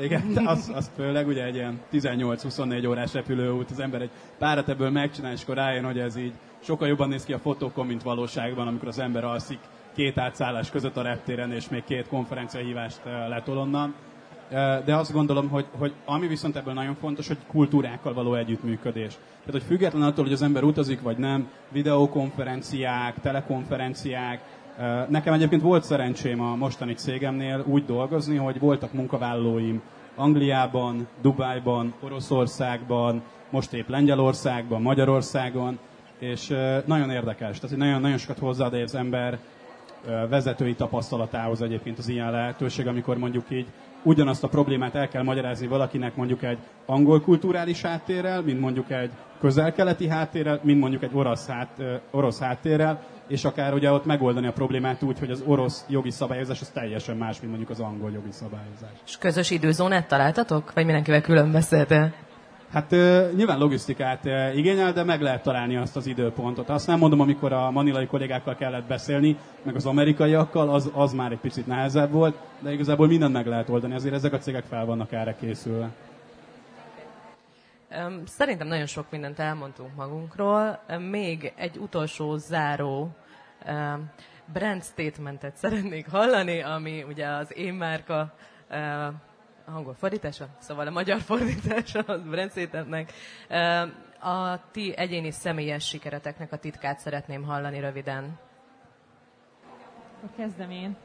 F: Igen, az, az főleg ugye egy ilyen 18-24 órás repülőút, az ember egy párat ebből megcsinál, és akkor rájön, hogy ez így sokkal jobban néz ki a fotókon, mint valóságban, amikor az ember alszik két átszállás között a reptéren, és még két konferenciahívást eh, letol onnan. De azt gondolom, hogy, hogy ami viszont ebből nagyon fontos, hogy kultúrákkal való együttműködés. Tehát, hogy független attól, hogy az ember utazik vagy nem, videokonferenciák, telekonferenciák, Nekem egyébként volt szerencsém a mostani cégemnél úgy dolgozni, hogy voltak munkavállalóim Angliában, Dubájban, Oroszországban, most épp Lengyelországban, Magyarországon, és nagyon érdekes, tehát nagyon, nagyon sokat hozzáad az ember vezetői tapasztalatához egyébként az ilyen lehetőség, amikor mondjuk így ugyanazt a problémát el kell magyarázni valakinek mondjuk egy angol kulturális háttérrel, mint mondjuk egy közel-keleti háttérrel, mint mondjuk egy orosz, hát, orosz háttérrel, és akár ugye ott megoldani a problémát úgy, hogy az orosz jogi szabályozás az teljesen más, mint mondjuk az angol jogi szabályozás.
B: És közös időzónát találtatok? Vagy mindenkivel külön beszéltél?
F: Hát nyilván logisztikát igényel, de meg lehet találni azt az időpontot. Azt nem mondom, amikor a manilai kollégákkal kellett beszélni, meg az amerikaiakkal, az, az már egy picit nehezebb volt, de igazából mindent meg lehet oldani, azért ezek a cégek fel vannak erre készülve.
B: Szerintem nagyon sok mindent elmondtunk magunkról. Még egy utolsó záró brand statementet (laughs) szeretnék hallani, ami ugye az én márka angol fordítása, szóval a magyar fordítása a brand statementnek. Öm, A ti egyéni személyes sikereteknek a titkát szeretném hallani röviden.
C: Akkor kezdem én.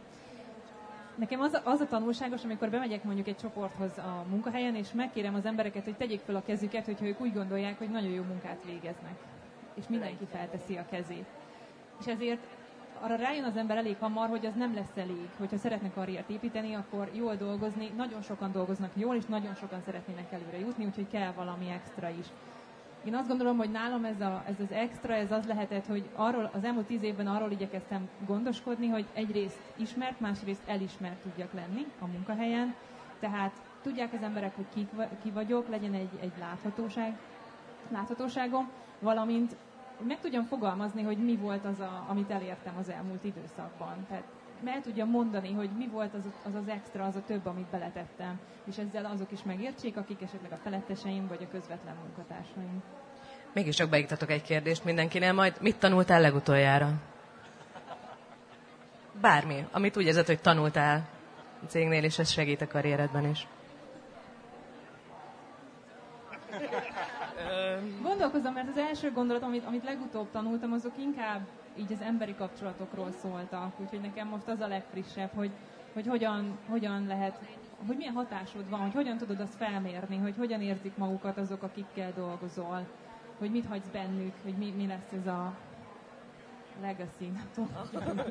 C: Nekem az, az a tanulságos, amikor bemegyek mondjuk egy csoporthoz a munkahelyen, és megkérem az embereket, hogy tegyék fel a kezüket, hogyha ők úgy gondolják, hogy nagyon jó munkát végeznek. És mindenki felteszi a kezét. És ezért arra rájön az ember elég hamar, hogy az nem lesz elég. Hogyha szeretnek karriert építeni, akkor jól dolgozni. Nagyon sokan dolgoznak jól, és nagyon sokan szeretnének előre jutni, úgyhogy kell valami extra is. Én azt gondolom, hogy nálam ez, a, ez az extra, ez az lehetett, hogy arról, az elmúlt tíz évben arról igyekeztem gondoskodni, hogy egyrészt ismert, másrészt elismert tudjak lenni a munkahelyen. Tehát tudják az emberek, hogy ki, ki vagyok, legyen egy, egy láthatóság, láthatóságom, valamint meg tudjam fogalmazni, hogy mi volt az, a, amit elértem az elmúlt időszakban. Tehát el tudjam mondani, hogy mi volt az, az az extra, az a több, amit beletettem. És ezzel azok is megértsék, akik esetleg a feletteseim, vagy a közvetlen munkatársaim.
B: Mégis csak beiktatok egy kérdést mindenkinél, majd mit tanultál legutoljára? Bármi, amit úgy érzed, hogy tanultál a cégnél, és ez segít a karrieredben is.
C: Gondolkozom, mert az első gondolat, amit, amit legutóbb tanultam, azok inkább így az emberi kapcsolatokról szóltak. Úgyhogy nekem most az a legfrissebb, hogy, hogy hogyan, hogyan lehet, hogy milyen hatásod van, hogy hogyan tudod azt felmérni, hogy hogyan érzik magukat azok, akikkel dolgozol, hogy mit hagysz bennük, hogy mi, mi lesz ez a legacy. nem tudom.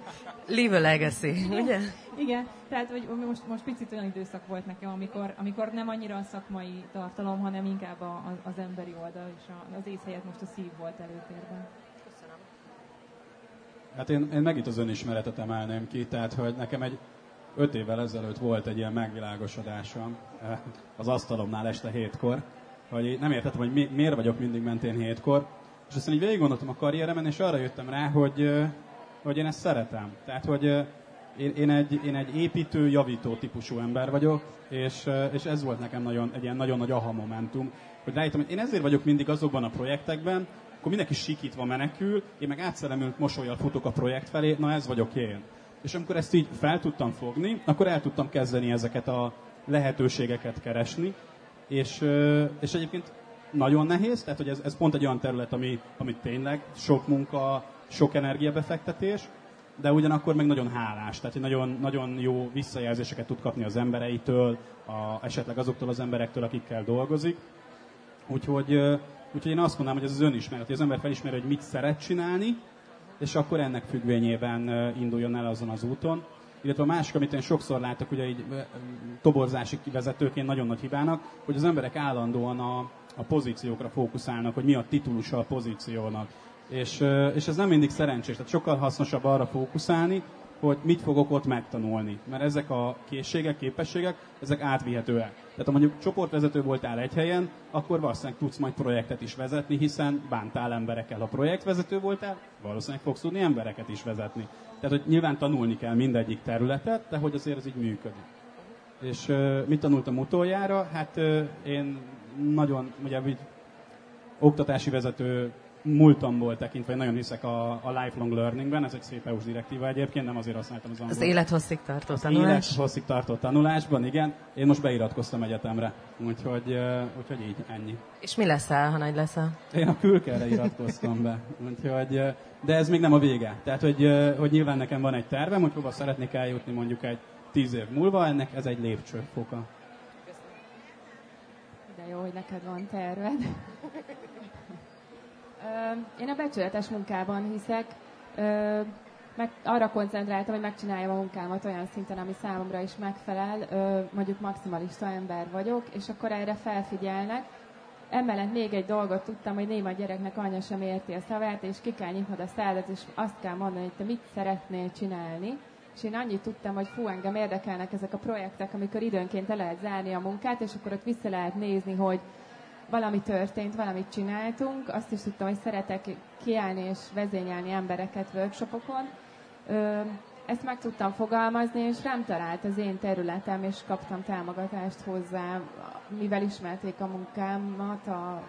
B: Leave a legacy, ugye?
C: Igen, tehát hogy most, most picit olyan időszak volt nekem, amikor, amikor nem annyira a szakmai tartalom, hanem inkább a, a, az emberi oldal, és a, az ész helyett most a szív volt előtérben.
F: Hát én, én megint az önismeretet emelném ki, tehát hogy nekem egy öt évvel ezelőtt volt egy ilyen megvilágosodásom eh, az asztalomnál este hétkor, hogy nem értettem, hogy mi, miért vagyok mindig mentén hétkor, és aztán így végig gondoltam a karrieremen, és arra jöttem rá, hogy, hogy én ezt szeretem. Tehát, hogy én, én, egy, én egy építő, javító típusú ember vagyok, és, és ez volt nekem nagyon, egy ilyen nagyon nagy aha momentum, hogy rájöttem, hogy én ezért vagyok mindig azokban a projektekben, akkor mindenki sikítva menekül, én meg átszelemült mosolyjal futok a projekt felé, na ez vagyok én. És amikor ezt így fel tudtam fogni, akkor el tudtam kezdeni ezeket a lehetőségeket keresni, és, és egyébként nagyon nehéz, tehát hogy ez, ez pont egy olyan terület, ami, ami tényleg sok munka, sok energiabefektetés, de ugyanakkor meg nagyon hálás, tehát hogy nagyon, nagyon jó visszajelzéseket tud kapni az embereitől, a, esetleg azoktól az emberektől, akikkel dolgozik. Úgyhogy, úgyhogy én azt mondanám, hogy ez az önismeret, hogy az ember felismeri, hogy mit szeret csinálni, és akkor ennek függvényében induljon el azon az úton. Illetve a másik, amit én sokszor látok, ugye így toborzási vezetőként nagyon nagy hibának, hogy az emberek állandóan a, a pozíciókra fókuszálnak, hogy mi a titulusa a pozíciónak. És, és ez nem mindig szerencsés, tehát sokkal hasznosabb arra fókuszálni, hogy mit fogok ott megtanulni. Mert ezek a készségek, képességek, ezek átvihetőek. Tehát ha mondjuk csoportvezető voltál egy helyen, akkor valószínűleg tudsz majd projektet is vezetni, hiszen bántál emberekkel. Ha projektvezető voltál, valószínűleg fogsz tudni embereket is vezetni. Tehát, hogy nyilván tanulni kell mindegyik területet, de hogy azért ez így működik. És uh, mit tanultam utoljára? Hát uh, én nagyon, ugye, oktatási vezető múltamból tekintve nagyon hiszek a, a lifelong learningben, ez egy szép EU-s direktíva egyébként, nem azért használtam az angol.
B: Az élethosszig tartó tanulás.
F: élethosszig tartó tanulásban, igen. Én most beiratkoztam egyetemre, úgyhogy, úgyhogy így, ennyi.
B: És mi leszel, ha nagy leszel?
F: Én a külkerre iratkoztam be, úgyhogy, de ez még nem a vége. Tehát, hogy, hogy nyilván nekem van egy tervem, hogy hova szeretnék eljutni mondjuk egy tíz év múlva, ennek ez egy lépcsőfoka.
D: Jó, hogy neked van terved. (laughs) Én a becsületes munkában hiszek. Meg arra koncentráltam, hogy megcsináljam a munkámat olyan szinten, ami számomra is megfelel. Mondjuk maximalista ember vagyok, és akkor erre felfigyelnek. Emellett még egy dolgot tudtam, hogy néma gyereknek anya sem érti a szavát, és ki kell nyitnod a szádat, és azt kell mondani, hogy te mit szeretnél csinálni. És én annyit tudtam, hogy fú, engem érdekelnek ezek a projektek, amikor időnként le lehet zárni a munkát, és akkor ott vissza lehet nézni, hogy valami történt, valamit csináltunk. Azt is tudtam, hogy szeretek kiállni és vezényelni embereket workshopokon. Ezt meg tudtam fogalmazni, és rám talált az én területem, és kaptam támogatást hozzá, mivel ismerték a munkámat, a,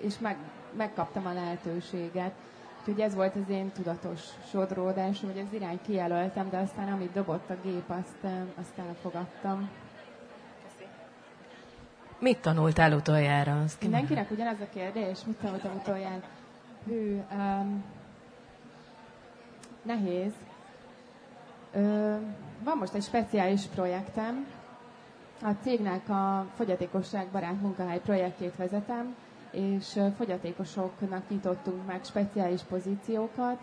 D: és meg, megkaptam a lehetőséget. Úgyhogy ez volt az én tudatos sodródásom, hogy az irány kijelöltem, de aztán amit dobott a gép, azt, azt elfogadtam.
B: Mit tanultál utoljára? Azt
D: Mindenkinek ugyanaz a kérdés? Mit tanultam utoljára? Hű, um, nehéz. Ö, van most egy speciális projektem. A cégnek a fogyatékosság barát munkahely projektjét vezetem, és fogyatékosoknak nyitottunk meg speciális pozíciókat,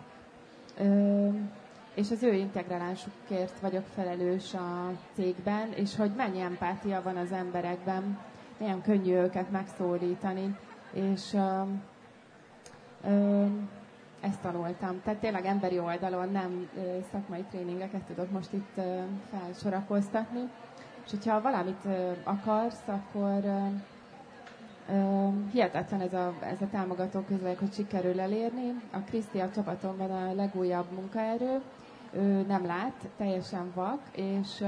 D: és az ő integrálásukért vagyok felelős a cégben, és hogy mennyi empátia van az emberekben, milyen könnyű őket megszólítani, és ezt tanultam. Tehát tényleg emberi oldalon nem szakmai tréningeket tudok most itt felsorakoztatni. És hogyha valamit akarsz, akkor hihetetlen ez a, ez a támogató közleg, hogy sikerül elérni. A Kriszti a csapatomban a legújabb munkaerő, ő nem lát, teljesen vak, és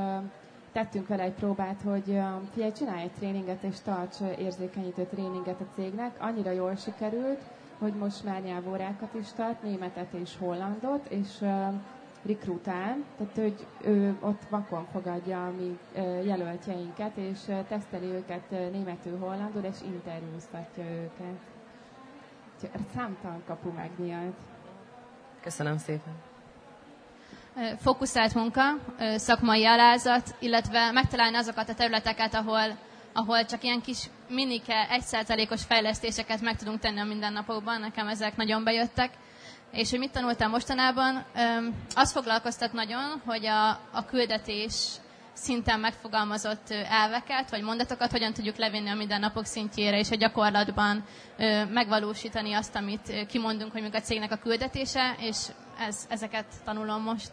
D: tettünk vele egy próbát, hogy figyelj, csinálj egy tréninget és tarts érzékenyítő tréninget a cégnek. Annyira jól sikerült, hogy most már nyelvórákat is tart, németet és hollandot, és rekrutál, tehát hogy ő ott vakon fogadja a mi jelöltjeinket, és teszteli őket németül, hollandul, és interjúztatja őket. Számtalan kapu megnyílt.
B: Köszönöm szépen
H: fókuszált munka, szakmai alázat, illetve megtalálni azokat a területeket, ahol, ahol csak ilyen kis minike, egyszerzalékos fejlesztéseket meg tudunk tenni a mindennapokban. Nekem ezek nagyon bejöttek. És hogy mit tanultam mostanában? Az foglalkoztat nagyon, hogy a, a küldetés szinten megfogalmazott elveket, vagy mondatokat hogyan tudjuk levinni a mindennapok szintjére, és a gyakorlatban megvalósítani azt, amit kimondunk, hogy a cégnek a küldetése, és ez, ezeket tanulom most.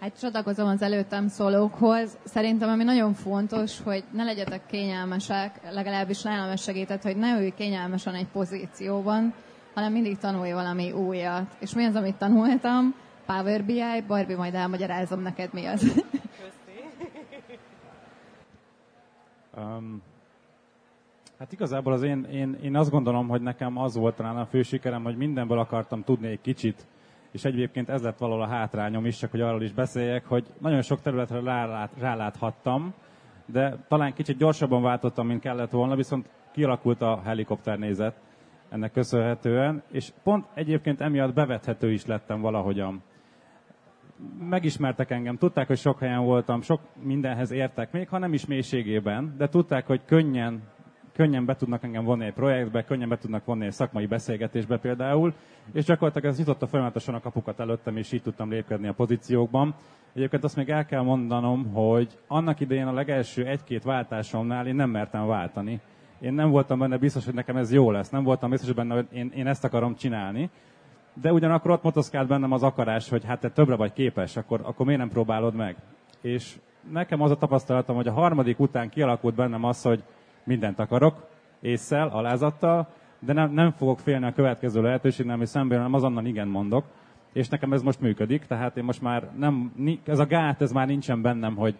E: Hát csatlakozom az előttem szólókhoz. Szerintem ami nagyon fontos, hogy ne legyetek kényelmesek, legalábbis nálam segített, hogy ne ülj kényelmesen egy pozícióban, hanem mindig tanulj valami újat. És mi az, amit tanultam? Power BI, Barbie, majd elmagyarázom neked mi az.
G: um, hát igazából az én, én, én azt gondolom, hogy nekem az volt talán a fő sikerem, hogy mindenből akartam tudni egy kicsit, és egyébként ez lett valahol a hátrányom is, csak hogy arról is beszéljek, hogy nagyon sok területre rálát, ráláthattam, de talán kicsit gyorsabban váltottam, mint kellett volna, viszont kialakult a helikopternézet ennek köszönhetően, és pont egyébként emiatt bevethető is lettem valahogyan. Megismertek engem, tudták, hogy sok helyen voltam, sok mindenhez értek, még ha nem is mélységében, de tudták, hogy könnyen könnyen be tudnak engem vonni egy projektbe, könnyen be tudnak vonni egy szakmai beszélgetésbe például, és gyakorlatilag ez nyitotta folyamatosan a kapukat előttem, és így tudtam lépkedni a pozíciókban. Egyébként azt még el kell mondanom, hogy annak idején a legelső egy-két váltásomnál én nem mertem váltani, én nem voltam benne biztos, hogy nekem ez jó lesz. Nem voltam biztos benne, hogy én, én ezt akarom csinálni. De ugyanakkor ott motoszkált bennem az akarás, hogy hát te többre vagy képes, akkor, akkor miért nem próbálod meg? És nekem az a tapasztalatom, hogy a harmadik után kialakult bennem az, hogy mindent akarok, észszel, alázattal, de nem, nem fogok félni a következő lehetőségnél, ami szemben, hanem azonnal igen mondok. És nekem ez most működik, tehát én most már nem, ez a gát, ez már nincsen bennem, hogy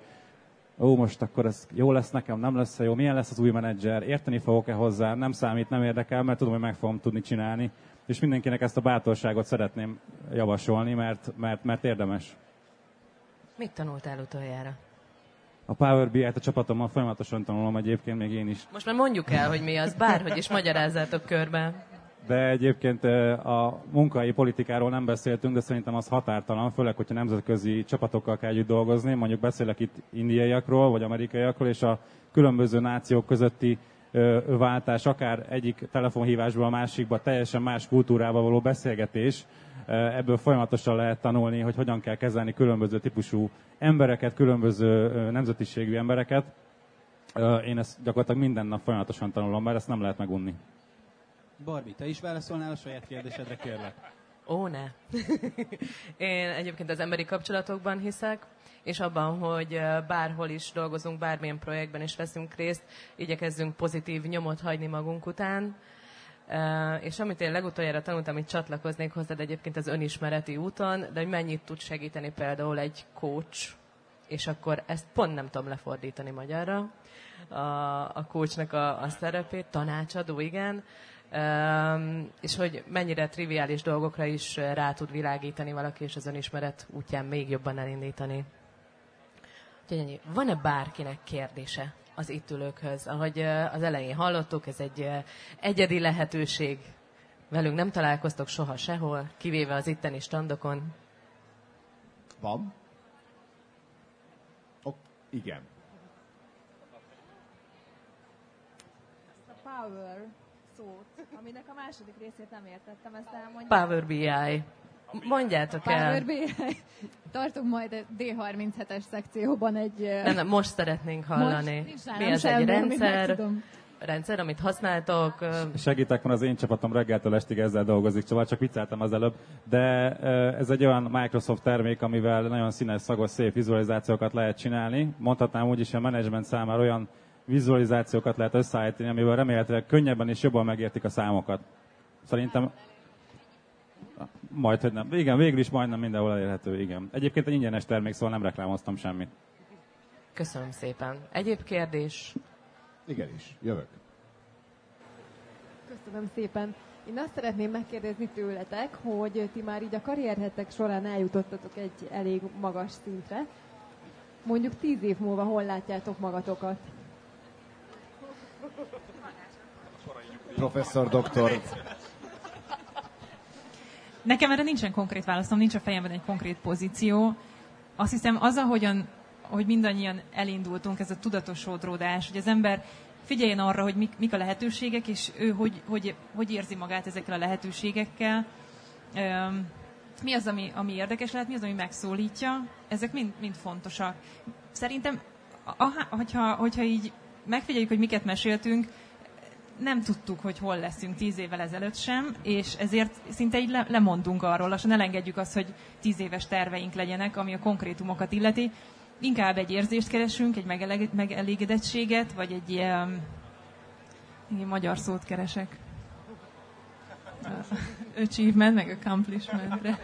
G: ó, most akkor ez jó lesz nekem, nem lesz jó, milyen lesz az új menedzser, érteni fogok-e hozzá, nem számít, nem érdekel, mert tudom, hogy meg fogom tudni csinálni. És mindenkinek ezt a bátorságot szeretném javasolni, mert, mert, mert érdemes.
B: Mit tanultál utoljára?
G: A Power BI-t a csapatommal folyamatosan tanulom egyébként, még én is.
B: Most már mondjuk el, hogy mi az, bárhogy is magyarázzátok körbe.
G: De egyébként a munkai politikáról nem beszéltünk, de szerintem az határtalan, főleg, hogyha nemzetközi csapatokkal kell együtt dolgozni. Mondjuk beszélek itt indiaiakról, vagy amerikaiakról, és a különböző nációk közötti váltás, akár egyik telefonhívásból a másikba teljesen más kultúrával való beszélgetés, ebből folyamatosan lehet tanulni, hogy hogyan kell kezelni különböző típusú embereket, különböző nemzetiségű embereket. Én ezt gyakorlatilag minden nap folyamatosan tanulom, mert ezt nem lehet megunni.
F: Barbi, te is válaszolnál a saját kérdésedre, kérlek?
B: Ó, ne. (laughs) Én egyébként az emberi kapcsolatokban hiszek, és abban, hogy bárhol is dolgozunk, bármilyen projektben is veszünk részt, igyekezzünk pozitív nyomot hagyni magunk után, Uh, és amit én legutoljára tanultam, hogy csatlakoznék hozzád egyébként az önismereti úton, de hogy mennyit tud segíteni például egy coach, és akkor ezt pont nem tudom lefordítani magyarra, a, a coachnak a, a szerepét, tanácsadó, igen, és hogy mennyire triviális dolgokra is rá tud világítani valaki, és az önismeret útján még jobban elindítani. Úgyhogy van-e bárkinek kérdése? az itt ülőkhöz. Ahogy az elején hallottuk, ez egy egyedi lehetőség. Velünk nem találkoztok soha sehol, kivéve az itteni standokon.
A: Van? Ok, igen.
D: Power szót, aminek a második részét nem értettem, ezt elmondja.
B: Power BI. Mondjátok el.
E: Tartunk majd a D37-es szekcióban egy...
B: Nem, nem, most szeretnénk hallani. Most, Mi az egy rendszer? rendszer, amit használtok.
G: Segítek, van az én csapatom reggeltől estig ezzel dolgozik, szóval csak vicceltem az előbb, de ez egy olyan Microsoft termék, amivel nagyon színes, szagos, szép vizualizációkat lehet csinálni. Mondhatnám úgy is, hogy a menedzsment számára olyan vizualizációkat lehet összeállítani, amivel remélhetőleg könnyebben és jobban megértik a számokat. Szerintem majd, hogy nem. Igen, végül is majdnem mindenhol elérhető, igen. Egyébként egy ingyenes termék, szóval nem reklámoztam semmit.
B: Köszönöm szépen. Egyéb kérdés?
A: Igenis, jövök.
D: Köszönöm szépen. Én azt szeretném megkérdezni tőletek, hogy ti már így a karrierhetek során eljutottatok egy elég magas szintre. Mondjuk tíz év múlva hol látjátok magatokat?
A: Professzor, doktor.
C: Nekem erre nincsen konkrét válaszom, nincs a fejemben egy konkrét pozíció. Azt hiszem, az, ahogyan, hogy mindannyian elindultunk, ez a tudatosodródás, hogy az ember figyeljen arra, hogy mik, mik a lehetőségek, és ő hogy, hogy, hogy érzi magát ezekkel a lehetőségekkel. mi az, ami, ami érdekes lehet, mi az, ami megszólítja, ezek mind, mind fontosak. Szerintem, aha, hogyha, hogyha így megfigyeljük, hogy miket meséltünk, nem tudtuk, hogy hol leszünk tíz évvel ezelőtt sem, és ezért szinte így le, lemondunk arról, lassan elengedjük azt, hogy tíz éves terveink legyenek, ami a konkrétumokat illeti. Inkább egy érzést keresünk, egy megelégedettséget, vagy egy ilyen, ilyen magyar szót keresek. Achievement, meg accomplishmentre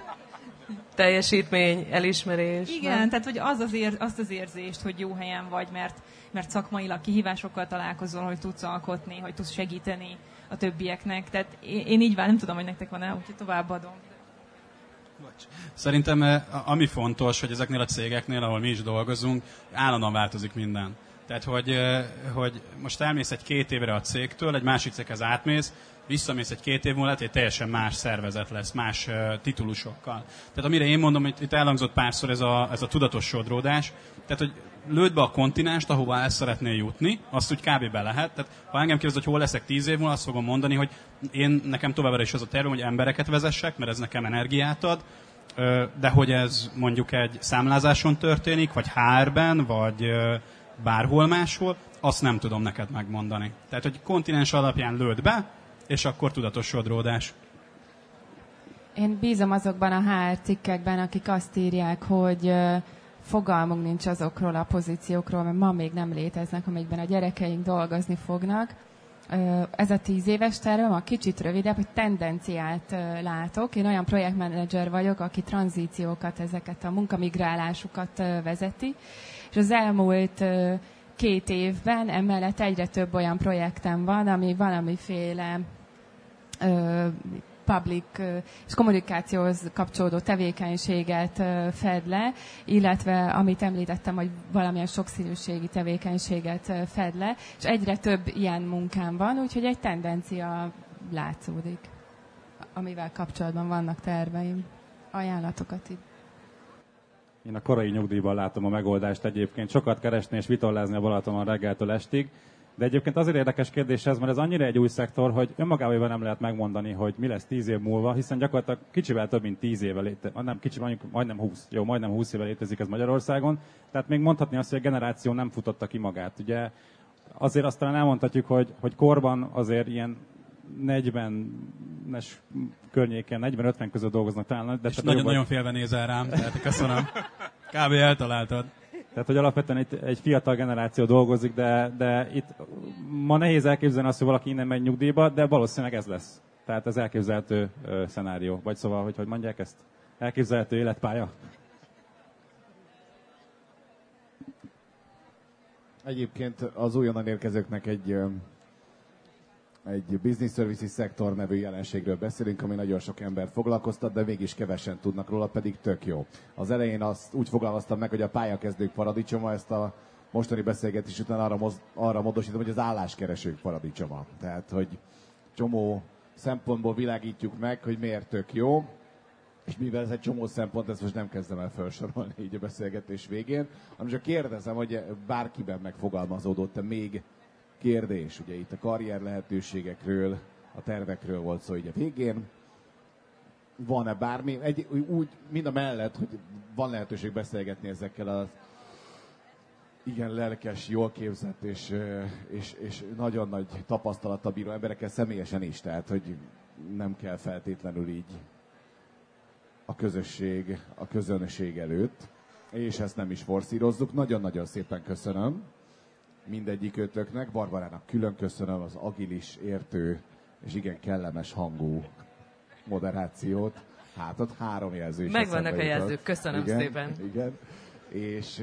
B: teljesítmény, elismerés.
C: Igen, nem? tehát hogy az az ér, azt az érzést, hogy jó helyen vagy, mert, mert szakmailag kihívásokkal találkozol, hogy tudsz alkotni, hogy tudsz segíteni a többieknek. Tehát én, így vár, nem tudom, hogy nektek van-e, úgyhogy továbbadom.
F: Szerintem eh, ami fontos, hogy ezeknél a cégeknél, ahol mi is dolgozunk, állandóan változik minden. Tehát, hogy, eh, hogy most elmész egy két évre a cégtől, egy másik céghez átmész, visszamész egy két év múlva, lehet, hogy teljesen más szervezet lesz, más titulusokkal. Tehát amire én mondom, hogy itt elhangzott párszor ez a, ez a tudatos sodródás, tehát hogy lőd be a kontinenst, ahova el szeretnél jutni, azt úgy kb. be lehet. Tehát ha engem kérdez, hogy hol leszek tíz év múlva, azt fogom mondani, hogy én nekem továbbra is az a tervem, hogy embereket vezessek, mert ez nekem energiát ad, de hogy ez mondjuk egy számlázáson történik, vagy HR-ben, vagy bárhol máshol, azt nem tudom neked megmondani. Tehát, hogy kontinens alapján lőd be, és akkor tudatos sodródás.
D: Én bízom azokban a HR cikkekben, akik azt írják, hogy fogalmunk nincs azokról a pozíciókról, mert ma még nem léteznek, amikben a gyerekeink dolgozni fognak. Ez a tíz éves tervem a kicsit rövidebb, hogy tendenciát látok. Én olyan projektmenedzser vagyok, aki tranzíciókat, ezeket a munkamigrálásukat vezeti, és az elmúlt két évben emellett egyre több olyan projektem van, ami valamiféle public és kommunikációhoz kapcsolódó tevékenységet fed le, illetve amit említettem, hogy valamilyen sokszínűségi tevékenységet fed le, és egyre több ilyen munkám van, úgyhogy egy tendencia látszódik, amivel kapcsolatban vannak terveim. Ajánlatokat itt.
G: Én a korai nyugdíjban látom a megoldást egyébként. Sokat keresni és vitorlázni a Balatonon reggeltől estig. De egyébként azért érdekes kérdés ez, mert ez annyira egy új szektor, hogy önmagában nem lehet megmondani, hogy mi lesz tíz év múlva, hiszen gyakorlatilag kicsivel több mint tíz éve létezik, nem kicsi, mondjuk majdnem 20, jó, majdnem 20 éve létezik ez Magyarországon. Tehát még mondhatni azt, hogy a generáció nem futotta ki magát. Ugye azért aztán elmondhatjuk, hogy, hogy korban azért ilyen 40-es környéken, 40-50 között dolgoznak talán.
F: De És nagyon-nagyon félve nézel rám, tehát köszönöm. (laughs) Kb. eltaláltad.
G: Tehát, hogy alapvetően egy, egy fiatal generáció dolgozik, de, de itt ma nehéz elképzelni azt, hogy valaki innen megy nyugdíjba, de valószínűleg ez lesz. Tehát ez elképzelhető ö, szenárió. Vagy szóval, hogy hogy mondják ezt? Elképzelhető életpálya.
A: Egyébként az újonnan érkezőknek egy egy business services szektor nevű jelenségről beszélünk, ami nagyon sok embert foglalkoztat, de mégis kevesen tudnak róla, pedig tök jó. Az elején azt úgy fogalmaztam meg, hogy a pályakezdők paradicsoma, ezt a mostani beszélgetés után arra, moz, arra módosítom, hogy az álláskeresők paradicsoma. Tehát, hogy csomó szempontból világítjuk meg, hogy miért tök jó, és mivel ez egy csomó szempont, ezt most nem kezdem el felsorolni így a beszélgetés végén, hanem csak kérdezem, hogy bárkiben megfogalmazódott-e még kérdés. Ugye itt a karrier lehetőségekről, a tervekről volt szó így a végén. Van-e bármi, egy, úgy, mind a mellett, hogy van lehetőség beszélgetni ezekkel az igen lelkes, jól képzett és, és, és nagyon nagy tapasztalattal bíró emberekkel személyesen is, tehát hogy nem kell feltétlenül így a közösség, a közönség előtt, és ezt nem is forszírozzuk. Nagyon-nagyon szépen köszönöm mindegyik ötöknek. Barbarának külön köszönöm az agilis, értő és igen kellemes hangú moderációt. Hát ott három jelző is
B: Megvannak a jelzők, köszönöm
A: igen,
B: szépen.
A: Igen, és,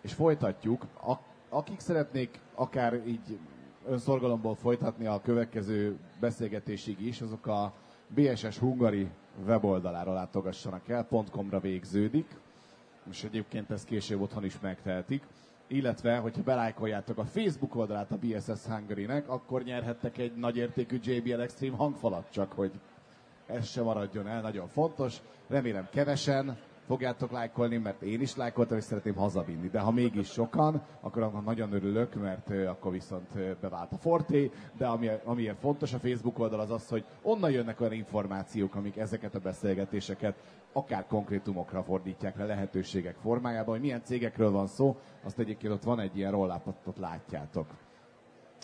A: és folytatjuk. A, akik szeretnék akár így önszorgalomból folytatni a következő beszélgetésig is, azok a BSS Hungary weboldalára látogassanak el, .com-ra végződik, és egyébként ezt később otthon is megtehetik illetve, hogyha belájkoljátok a Facebook oldalát a BSS Hungary-nek, akkor nyerhettek egy nagyértékű JBL Extreme hangfalat, csak hogy ez se maradjon el, nagyon fontos. Remélem kevesen fogjátok lájkolni, mert én is lájkoltam, és szeretném hazavinni. De ha mégis sokan, akkor annak nagyon örülök, mert akkor viszont bevált a Forté, de ami, amiért fontos a Facebook oldal az az, hogy onnan jönnek olyan információk, amik ezeket a beszélgetéseket akár konkrétumokra fordítják le lehetőségek formájában, hogy milyen cégekről van szó, azt egyébként ott van egy ilyen rollápatot látjátok.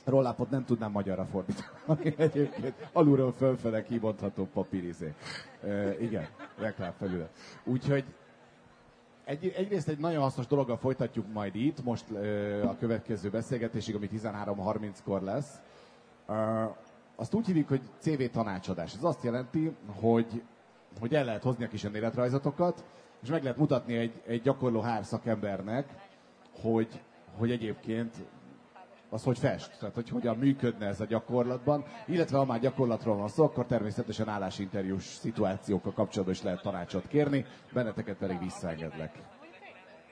A: Rollápot nem tudnám magyarra fordítani (laughs) egyébként. Alulról fölfele kibontható papírizé. E, igen, reklám felület. Úgyhogy egy, egyrészt egy nagyon hasznos dologgal folytatjuk majd itt, most e, a következő beszélgetésig, ami 13.30-kor lesz. E, azt úgy hívjuk, hogy CV tanácsadás. Ez azt jelenti, hogy hogy el lehet hozni a kis önéletrajzotokat, és meg lehet mutatni egy, egy gyakorló hár szakembernek, hogy, hogy egyébként az hogy fest, tehát hogy hogyan működne ez a gyakorlatban, illetve ha már gyakorlatról van szó, akkor természetesen állásinterjús szituációkkal kapcsolatban is lehet tanácsot kérni, benneteket pedig visszaengedlek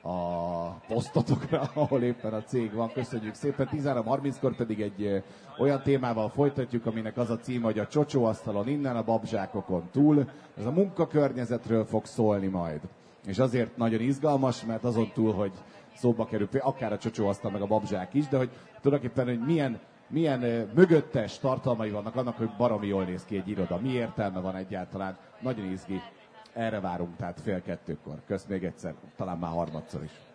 A: a posztotokra, (laughs) ahol éppen a cég van. Köszönjük szépen. 13.30-kor pedig egy olyan témával folytatjuk, aminek az a cím, hogy a csocsóasztalon innen, a babzsákokon túl. Ez a munkakörnyezetről fog szólni majd. És azért nagyon izgalmas, mert azon túl, hogy szóba kerül akár a csocsóasztal, meg a babzsák is, de hogy tulajdonképpen, hogy milyen milyen mögöttes tartalmai vannak annak, hogy baromi jól néz ki egy iroda. Mi értelme van egyáltalán? Nagyon izgi. Erre várunk, tehát fél kettőkor. Kösz még egyszer, talán már harmadszor is.